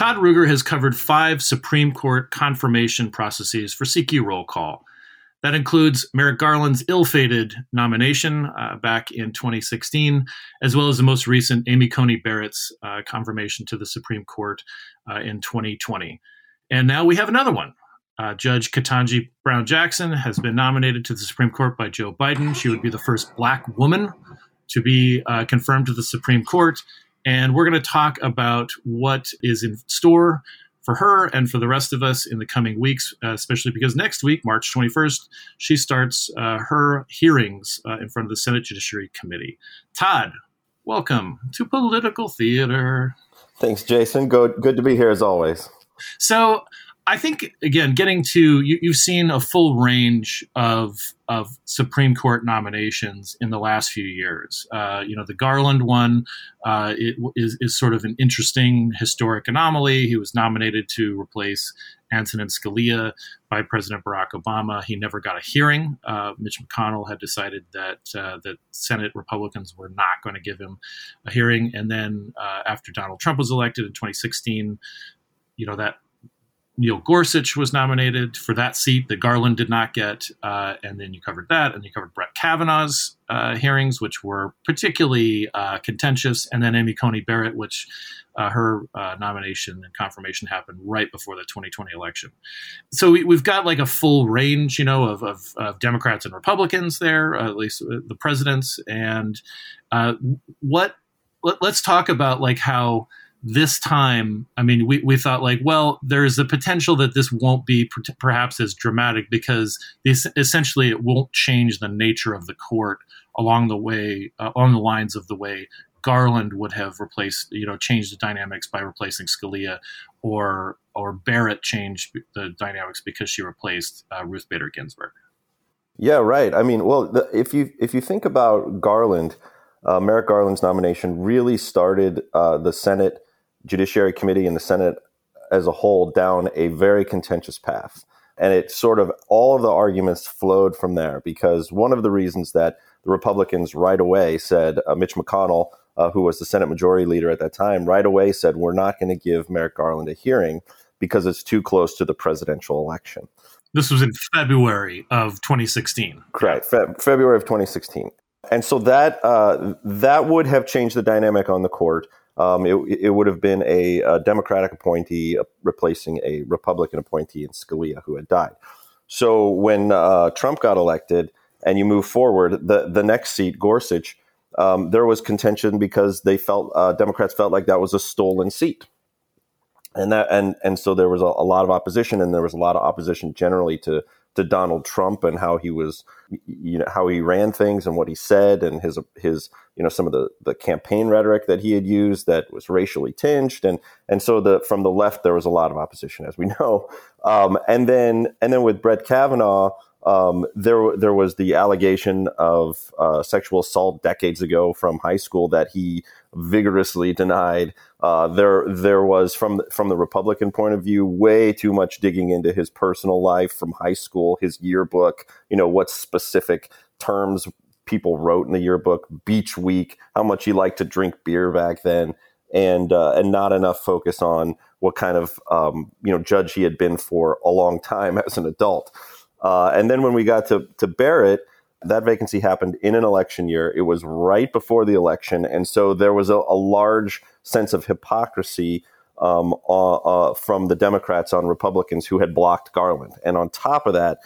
Todd Ruger has covered five Supreme Court confirmation processes for CQ roll call. That includes Merrick Garland's ill fated nomination uh, back in 2016, as well as the most recent Amy Coney Barrett's uh, confirmation to the Supreme Court uh, in 2020. And now we have another one. Uh, Judge Ketanji Brown Jackson has been nominated to the Supreme Court by Joe Biden. She would be the first black woman to be uh, confirmed to the Supreme Court. And we're going to talk about what is in store for her and for the rest of us in the coming weeks, uh, especially because next week, March 21st, she starts uh, her hearings uh, in front of the Senate Judiciary Committee. Todd, welcome to Political Theater. Thanks, Jason. Good, good to be here as always. So, I think again, getting to you, have seen a full range of of Supreme Court nominations in the last few years. Uh, you know, the Garland one uh, is, is sort of an interesting historic anomaly. He was nominated to replace Antonin Scalia by President Barack Obama. He never got a hearing. Uh, Mitch McConnell had decided that uh, that Senate Republicans were not going to give him a hearing, and then uh, after Donald Trump was elected in 2016, you know that Neil Gorsuch was nominated for that seat that Garland did not get. Uh, and then you covered that, and you covered Brett Kavanaugh's uh, hearings, which were particularly uh, contentious, and then Amy Coney Barrett, which uh, her uh, nomination and confirmation happened right before the 2020 election. So we, have got like a full range, you know, of, of, of Democrats and Republicans there, at least the presidents. And uh, what let, let's talk about like how this time, I mean, we, we thought like, well, there's a potential that this won't be per- perhaps as dramatic because this, essentially it won't change the nature of the court along the way, uh, along the lines of the way Garland would have replaced, you know, changed the dynamics by replacing Scalia, or or Barrett changed the dynamics because she replaced uh, Ruth Bader Ginsburg. Yeah, right. I mean, well, the, if you if you think about Garland, uh, Merrick Garland's nomination really started uh, the Senate Judiciary Committee and the Senate as a whole down a very contentious path. And it sort of all of the arguments flowed from there because one of the reasons that the Republicans right away said, uh, Mitch McConnell, uh, who was the Senate Majority Leader at that time, right away said, We're not going to give Merrick Garland a hearing because it's too close to the presidential election. This was in February of 2016. Correct, Fe- February of 2016. And so that uh, that would have changed the dynamic on the court um, it, it, would have been a, a Democratic appointee uh, replacing a Republican appointee in Scalia who had died. So when uh, Trump got elected and you move forward, the, the next seat, Gorsuch, um, there was contention because they felt uh, Democrats felt like that was a stolen seat, and that and and so there was a, a lot of opposition, and there was a lot of opposition generally to to Donald Trump and how he was, you know, how he ran things and what he said and his his you know some of the the campaign rhetoric that he had used that was racially tinged and and so the from the left there was a lot of opposition as we know, um, and then and then with Brett Kavanaugh. Um, there, there was the allegation of uh, sexual assault decades ago from high school that he vigorously denied. Uh, there, there was from from the Republican point of view, way too much digging into his personal life from high school, his yearbook. You know what specific terms people wrote in the yearbook, beach week, how much he liked to drink beer back then, and uh, and not enough focus on what kind of um, you know judge he had been for a long time as an adult. Uh, and then when we got to to Barrett, that vacancy happened in an election year. It was right before the election, and so there was a, a large sense of hypocrisy um, uh, uh, from the Democrats on Republicans who had blocked Garland. And on top of that,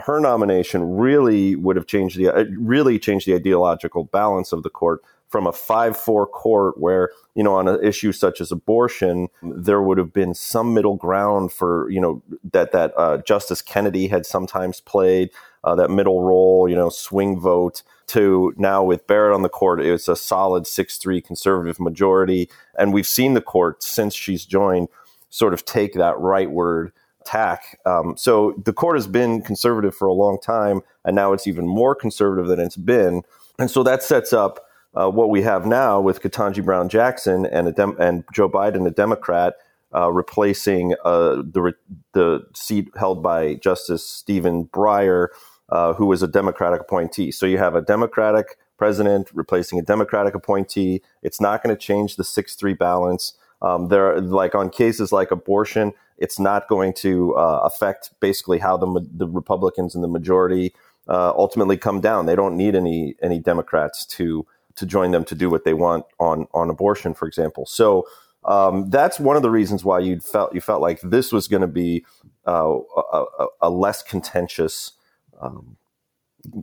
her nomination really would have changed the uh, really changed the ideological balance of the court from a 5-4 court where you know on an issue such as abortion there would have been some middle ground for you know that that uh, justice kennedy had sometimes played uh, that middle role you know swing vote to now with barrett on the court it's a solid 6-3 conservative majority. And we've seen the court since she's joined sort of take that rightward tack. Um, so the court has been conservative for a long time and now it's even more conservative than it's been. And so that sets up uh, what we have now with Ketanji Brown Jackson and Dem- and Joe Biden, a Democrat, uh, replacing uh, the the seat held by Justice Stephen Breyer, uh, who was a Democratic appointee. So you have a Democratic president replacing a Democratic appointee. It's not going to change the six three balance. Um, there, like on cases like abortion, it's not going to uh, affect basically how the the Republicans in the majority uh, ultimately come down. They don't need any any Democrats to to join them to do what they want on on abortion, for example. So um, that's one of the reasons why you felt you felt like this was going to be uh, a, a, less contentious um,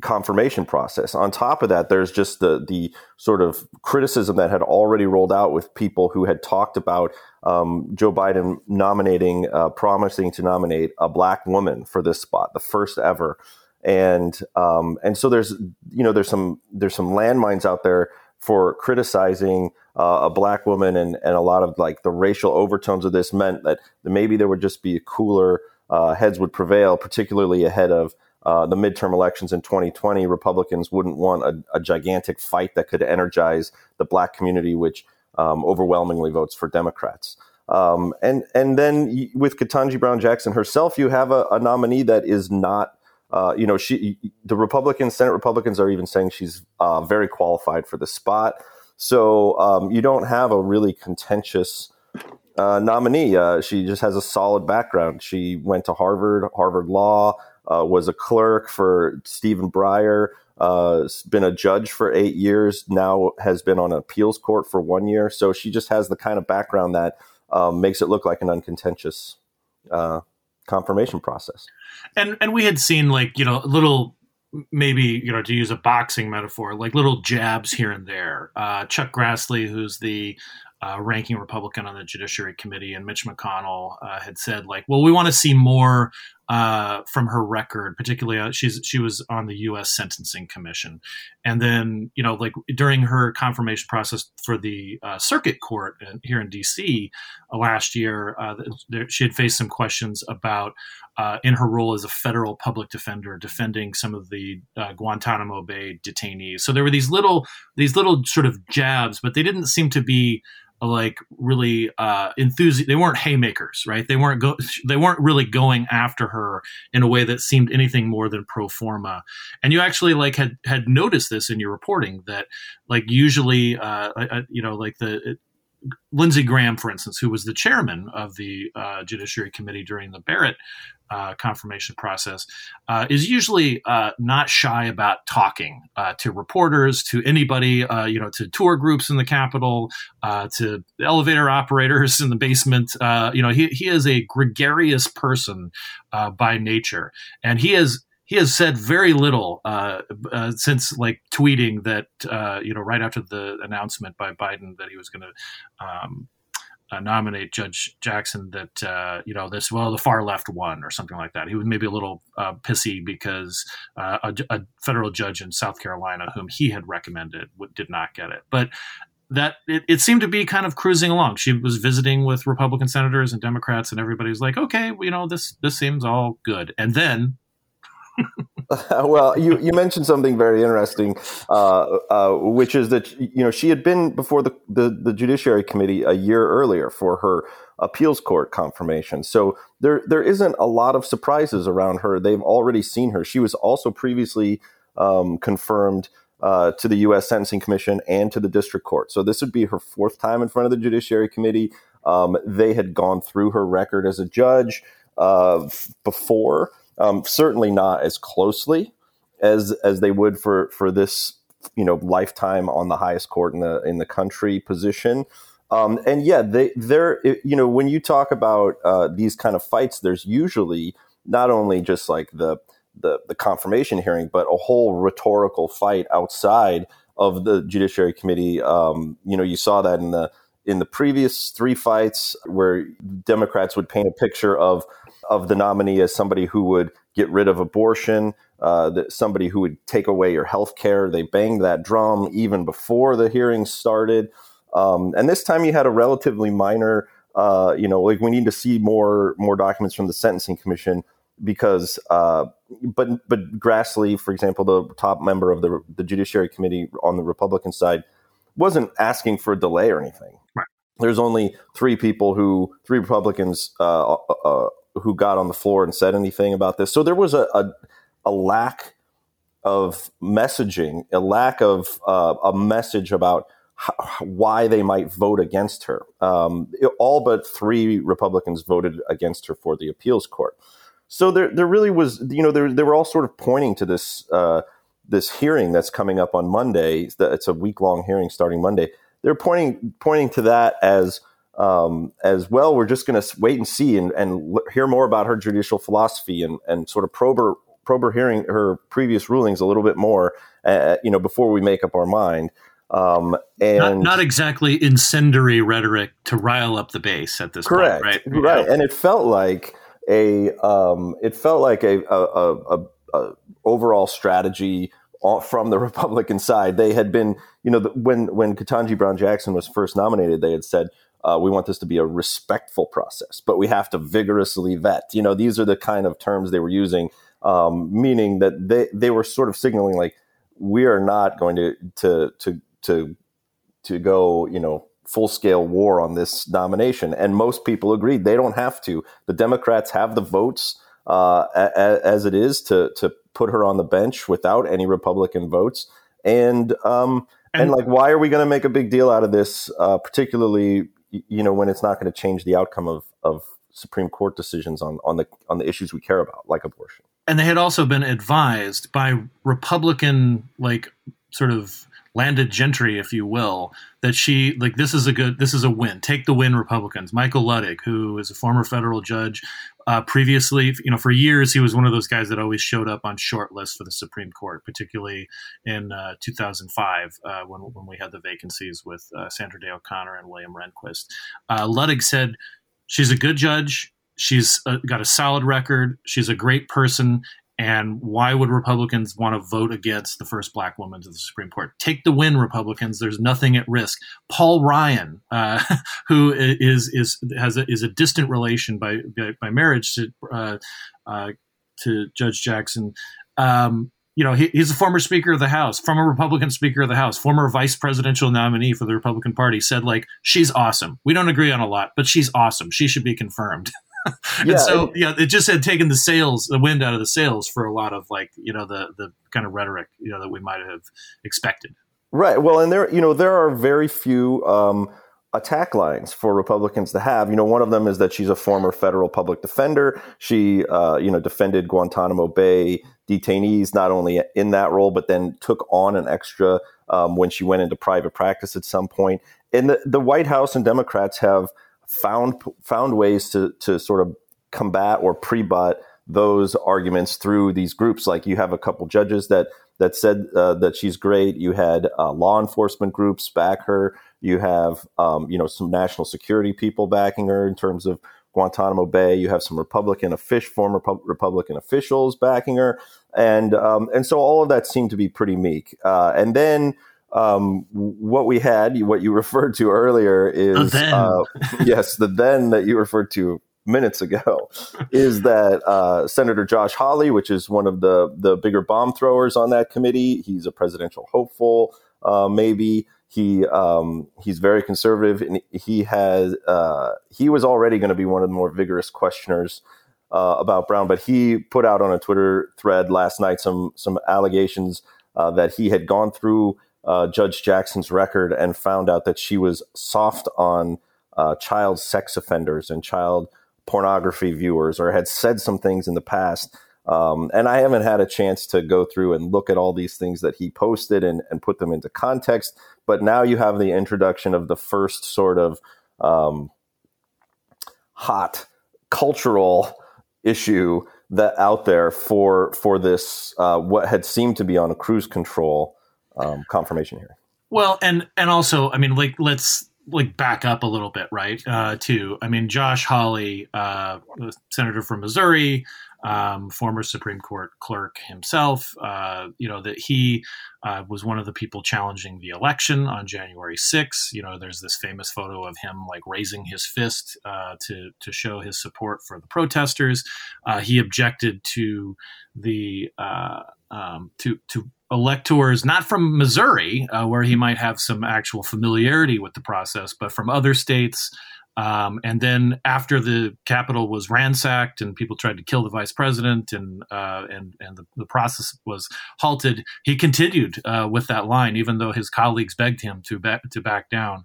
confirmation process. On top of that, there's just the the sort of criticism that had already rolled out with people who had talked about um, Joe Biden nominating, uh, promising to nominate a black woman for this spot, the first ever and um, and so there's you know there's some there's some landmines out there for criticizing uh, a black woman and and a lot of like the racial overtones of this meant that maybe there would just be a cooler uh, heads would prevail, particularly ahead of uh, the midterm elections in 2020. Republicans wouldn't want a, a, gigantic fight that could energize the black community, which um, overwhelmingly votes for Democrats. Um, and and then with Ketanji Brown Jackson herself, you have a, a nominee that is not uh, you know, she the Republicans, Senate Republicans are even saying she's uh, very qualified for the spot. So um, you don't have a really contentious uh, nominee. Uh, she just has a solid background. She went to Harvard, Harvard Law, uh, was a clerk for Stephen Breyer, been a judge for eight years, now has been on appeals court for one year. So she just has the kind of background that um, makes it look like an uncontentious confirmation process. And and we had seen like you know little maybe you know to use a boxing metaphor like little jabs here and there. Uh, Chuck Grassley, who's the uh, ranking Republican on the Judiciary Committee, and Mitch McConnell uh, had said, like, well, we want to see more uh, from her record, particularly uh, she's she was on the U.S. Sentencing Commission, and then you know, like during her confirmation process for the uh, Circuit Court in, here in D.C. Uh, last year, there, she had faced some questions about in her role as a federal public defender defending some of the Guantanamo Bay detainees. So there were these little these little sort of jabs, but they didn't seem to be like really uh enthusi- they weren't haymakers right? They weren't go- they weren't really going after her in a way that seemed anything more than pro forma. And you actually like had had noticed this in your reporting that like usually uh, uh you know like the Lindsey Graham, for instance, who was the chairman of the uh, Judiciary Committee during the Barrett uh, confirmation process, uh, is usually uh, not shy about talking uh, to reporters, to anybody, uh, you know, to tour groups in the Capitol, to elevator operators in the basement. you know, he, he is a gregarious person by nature, and he is he has said very little uh, uh, since like tweeting that uh, you know right after the announcement by Biden that he was going to um, uh, nominate Judge Jackson that uh, you know this well the far left won or something like that. He was maybe a little uh, pissy because a, a, federal judge in South Carolina whom he had recommended did not get it, but. That it, it seemed to be kind of cruising along. She was visiting with Republican senators and Democrats, and everybody was like, "Okay, you know this this seems all good." And then well, you, you mentioned something very interesting, uh, uh, which is that you know she had been before the, the, the Judiciary Committee a year earlier for her appeals court confirmation. So there there isn't a lot of surprises around her. They've already seen her. She was also previously um, confirmed uh, to the U.S. Sentencing Commission and to the District Court. So this would be her fourth time in front of the Judiciary Committee. Um, they had gone through her record as a judge uh, before. Um, certainly not as closely as as they would for for this you know lifetime on the highest court in the in the country position. Um, and yeah, they they're you know when you talk about uh, these kind of fights, there's usually not only just like the the, the confirmation hearing, but a whole rhetorical fight outside of the Judiciary Committee. Um, you know, you saw that in the in the previous three fights where Democrats would paint a picture of of the nominee as somebody who would get rid of abortion, uh, that somebody who would take away your health care. They banged that drum even before the hearings started. Um, and this time you had a relatively minor, uh, you know, like we need to see more more documents from the Sentencing Commission because, uh, but but Grassley, for example, the top member of the the Judiciary Committee on the Republican side, wasn't asking for a delay or anything. Right. There's only three people who, three Republicans uh, uh, uh, who got on the floor and said anything about this. So there was a, a, a lack of messaging, a lack of uh, a message about why they might vote against her. Um, it, all but three Republicans voted against her for the appeals court. So there, there really was, you know, they were all sort of pointing to this uh, this hearing that's coming up on Monday. It's a week long hearing starting Monday. They're pointing pointing to that as um, as well. We're just going to wait and see and, and hear more about her judicial philosophy and, and sort of probe her, probe her hearing her previous rulings a little bit more, uh, you know, before we make up our mind. Um, and not, not, exactly incendiary rhetoric to rile up the base at this correct, point, right? Right, yeah. and it felt like a um, it felt like a, a, a, a overall strategy from the Republican side. They had been, you know, when when Ketanji Brown Jackson was first nominated, they had said uh, we want this to be a respectful process, but we have to vigorously vet. You know, these are the kind of terms they were using, um, meaning that they they were sort of signaling like we are not going to to to to to go, you know, full scale war on this nomination. And most people agreed they don't have to. The Democrats have the votes uh, as it is to to put her on the bench without any Republican votes. And um, and, and like, why are we going to make a big deal out of this, uh, particularly you know when it's not going to change the outcome of of Supreme Court decisions on on the on the issues we care about, like abortion? And they had also been advised by Republican like sort of landed gentry, if you will, that she like this is a good this is a win. Take the win, Republicans. Michael Luttig, who is a former federal judge, uh, previously, you know, for years he was one of those guys that always showed up on short lists for the Supreme Court, particularly in uh, 2005 uh, when when we had the vacancies with uh, Sandra Day O'Connor and William Rehnquist. Uh, Luttig said she's a good judge. She's uh, got a solid record. She's a great person, and why would Republicans want to vote against the first black woman to the Supreme Court? Take the win, Republicans. There's nothing at risk. Paul Ryan, uh, who is is has a, is a distant relation by by, marriage to uh, uh, to Judge Jackson. Um, you know, he, he's a former Speaker of the House, former Republican Speaker of the House, former Vice Presidential nominee for the Republican Party. Said like, she's awesome. We don't agree on a lot, but she's awesome. She should be confirmed. and yeah, so yeah, it just had taken the sails, the wind out of the sails for a lot of like you know the the kind of rhetoric you know that we might have expected. Right. Well, and there you know there are very few. Um, attack lines for Republicans to have. You know, one of them is that she's a former federal public defender. She, uh, you know, defended Guantanamo Bay detainees not only in that role, but then took on an extra um, when she went into private practice at some point. And the, the White House and Democrats have found found ways to to sort of combat or pre-butt those arguments through these groups. Like you have a couple judges that that said uh, that she's great. You had uh, law enforcement groups back her. You have um, you know some national security people backing her in terms of Guantanamo Bay. You have some Republican official, former Republican officials backing her, and um, and so all of that seemed to be pretty meek. Uh, and then um, what we had, what you referred to earlier, is uh, yes, the then that you referred to minutes ago, is that uh, Senator Josh Hawley, which is one of the the bigger bomb throwers on that committee, he's a presidential hopeful, uh, maybe. He um, he's very conservative, and he has uh, he was already going to be one of the more vigorous questioners uh, about Brown, but he put out on a Twitter thread last night some some allegations uh, that he had gone through uh, Judge Jackson's record and found out that she was soft on uh, child sex offenders and child pornography viewers, or had said some things in the past. Um, and I haven't had a chance to go through and look at all these things that he posted and, and put them into context. But now you have the introduction of the first sort of um, hot cultural issue that out there for for this uh, what had seemed to be on a cruise control um, confirmation hearing. Well, and and also, I mean, like let's like back up a little bit, right? Uh, too. I mean, Josh Hawley, uh, senator from Missouri, um, former Supreme Court clerk himself. Uh, you know that he uh, was one of the people challenging the election on January 6th. You know, there's this famous photo of him like raising his fist uh, to to show his support for the protesters. Uh, he objected to the uh, um, to to electors not from Missouri, uh, where he might have some actual familiarity with the process, but from other states. Um, and then after the Capitol was ransacked and people tried to kill the vice president and uh, and and the, the, process was halted, he continued uh, with that line, even though his colleagues begged him to back to back down.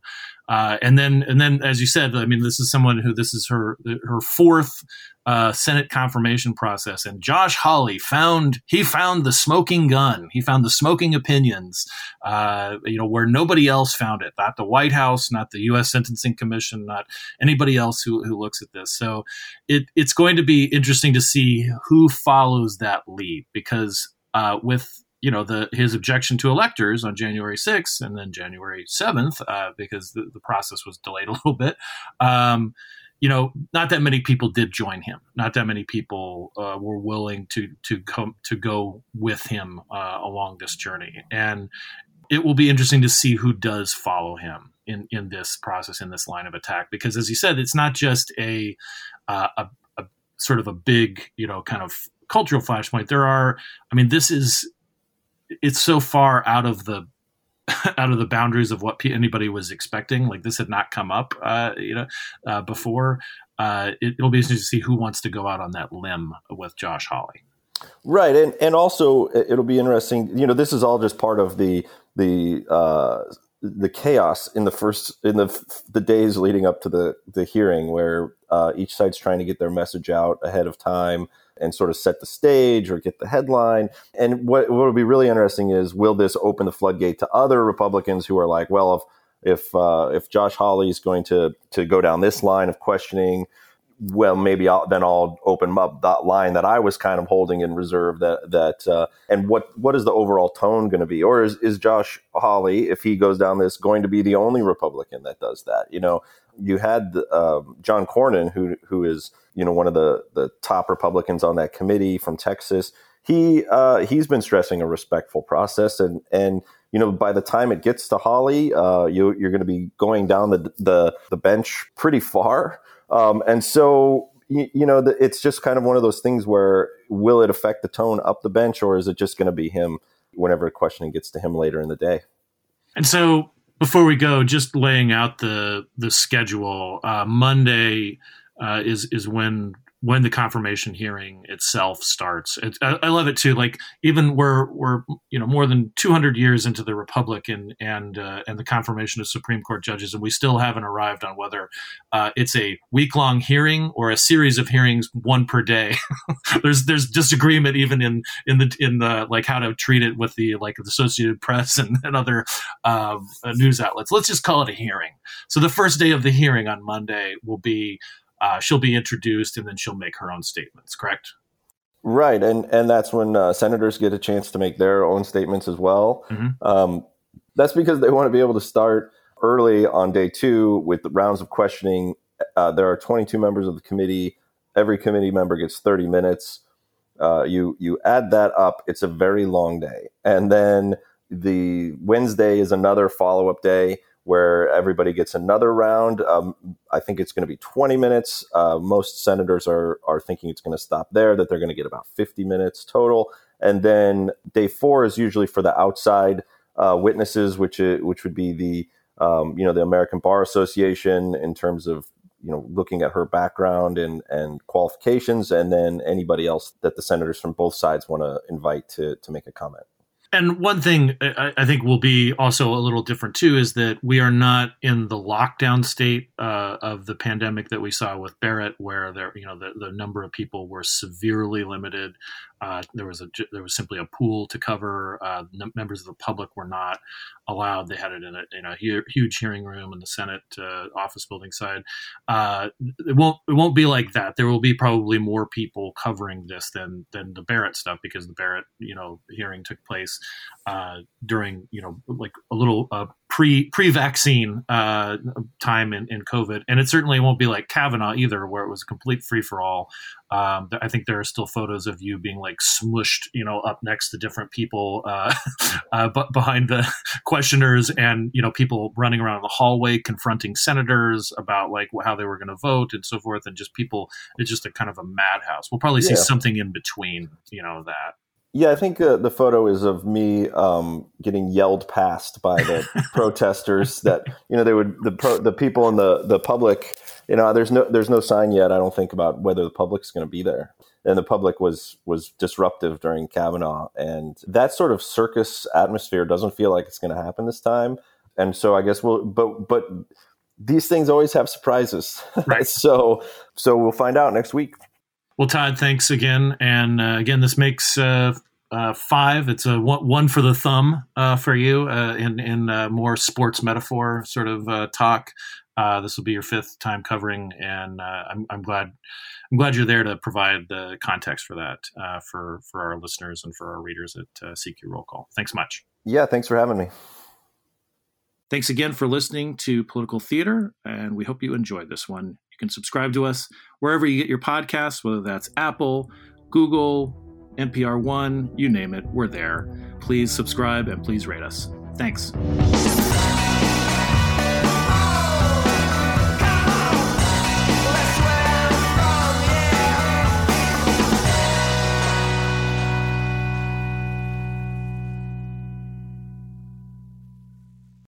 Uh, and then, and then, as you said, I mean, this is someone who this is her her fourth uh, Senate confirmation process, and Josh Hawley found he found the smoking gun. He found the smoking opinions, uh, you know, where nobody else found it. Not the White House, not the U.S. Sentencing Commission, not anybody else who who looks at this. So, it it's going to be interesting to see who follows that lead because uh, with you know the his objection to electors on January 6th and then January 7th uh, because the, the process was delayed a little bit. Um, you know, not that many people did join him. Not that many people uh, were willing to to come to go with him uh, along this journey, and it will be interesting to see who does follow him in in this process in this line of attack. Because as you said, it's not just a uh, a, a sort of a big you know kind of cultural flashpoint. There are, I mean, this is it's so far out of the out of the boundaries of what anybody was expecting. Like this had not come up, uh, you know, uh, before. Uh, it, will be interesting to see who wants to go out on that limb with Josh Hawley. Right, and and also it'll be interesting. You know, this is all just part of the the uh, the chaos in the first in the the days leading up to the the hearing, where uh, each side's trying to get their message out ahead of time and sort of set the stage or get the headline. And what, what would be really interesting is will this open the floodgate to other Republicans who are like, well, if if uh, if Josh Hawley is going to to go down this line of questioning, well, maybe I'll, then I'll open up that line that I was kind of holding in reserve. That that uh, and what what is the overall tone going to be? Or is is Josh Hawley, if he goes down this, going to be the only Republican that does that? You know, you had um, John Cornyn, who who is you know one of the the top Republicans on that committee from Texas. He uh, he's been stressing a respectful process, and and you know by the time it gets to Hawley, uh, you, are going to be going down the the, the bench pretty far, um, and so you, you know the, it's just kind of one of those things where will it affect the tone up the bench, or is it just going to be him whenever a questioning gets to him later in the day? And so before we go, just laying out the the schedule. Uh, Monday uh, is is when when the confirmation hearing itself starts. It, I, I, love it too. Like even we're we're you know more than 200 years into the republic and and uh, and the confirmation of Supreme Court judges, and we still haven't arrived on whether uh, it's a week long hearing or a series of hearings, one per day. there's there's disagreement even in in the in the like how to treat it with the like the Associated Press and, and other uh, news outlets. Let's just call it a hearing. So the first day of the hearing on Monday will be uh, she'll be introduced and then she'll make her own statements. Correct? Right, and and that's when uh, senators get a chance to make their own statements as well. Mm-hmm. Um, that's because they want to be able to start early on day two with the rounds of questioning. Uh, there are 22 members of the committee. Every committee member gets 30 minutes. Uh, you you add that up, it's a very long day, and then the Wednesday is another follow up day where everybody gets another round. Um, I think it's going to be 20 minutes. Uh, most senators are are thinking it's going to stop there. That they're going to get about 50 minutes total, and then day four is usually for the outside uh, witnesses, which is, which would be the um, you know the American Bar Association in terms of you know looking at her background and and qualifications, and then anybody else that the senators from both sides want to invite to to make a comment. And one thing I, think will be also a little different too is that we are not in the lockdown state uh, of the pandemic that we saw with Barrett, where there, you know, the, the number of people were severely limited. Uh, there was a there was simply a pool to cover. Uh, members of the public were not allowed. They had it in a, in a huge hearing room in the Senate uh, office building side. Uh, it won't it won't be like that. There will be probably more people covering this than than the Barrett stuff because the Barrett you know hearing took place uh, during you know like a little pre pre vaccine uh, time in, in COVID, and it certainly won't be like Kavanaugh either, where it was a complete free for all. Um, I think there are still photos of you being like smushed, you know, up next to different people, uh, uh, but behind the questioners, and you know, people running around the hallway confronting senators about like how they were going to vote and so forth, and just people. It's just a kind of a madhouse. We'll probably see yeah. something in between, you know, that. Yeah, I think uh, the photo is of me um, getting yelled past by the protesters. That you know they would the pro, the people in the the public. You know, there's no there's no sign yet. I don't think about whether the public's going to be there. And the public was was disruptive during Kavanaugh, and that sort of circus atmosphere doesn't feel like it's going to happen this time. And so I guess we'll, but but these things always have surprises. Right. so so we'll find out next week. Well, Todd, thanks again. And uh, again, this makes uh, uh, five. It's a one, one for the thumb uh, for you uh, in, in uh, more sports metaphor sort of talk. this will be your fifth time covering, and I'm, I'm, glad I'm glad you're there to provide the context for that for for our listeners and for our readers at CQ Roll Call. Thanks much. Yeah, thanks for having me. Thanks again for listening to Political Theater, and we hope you enjoyed this one. You can subscribe to us wherever you get your podcasts, whether that's Apple, Google, NPR One, you name it, we're there. Please subscribe and please rate us. Thanks.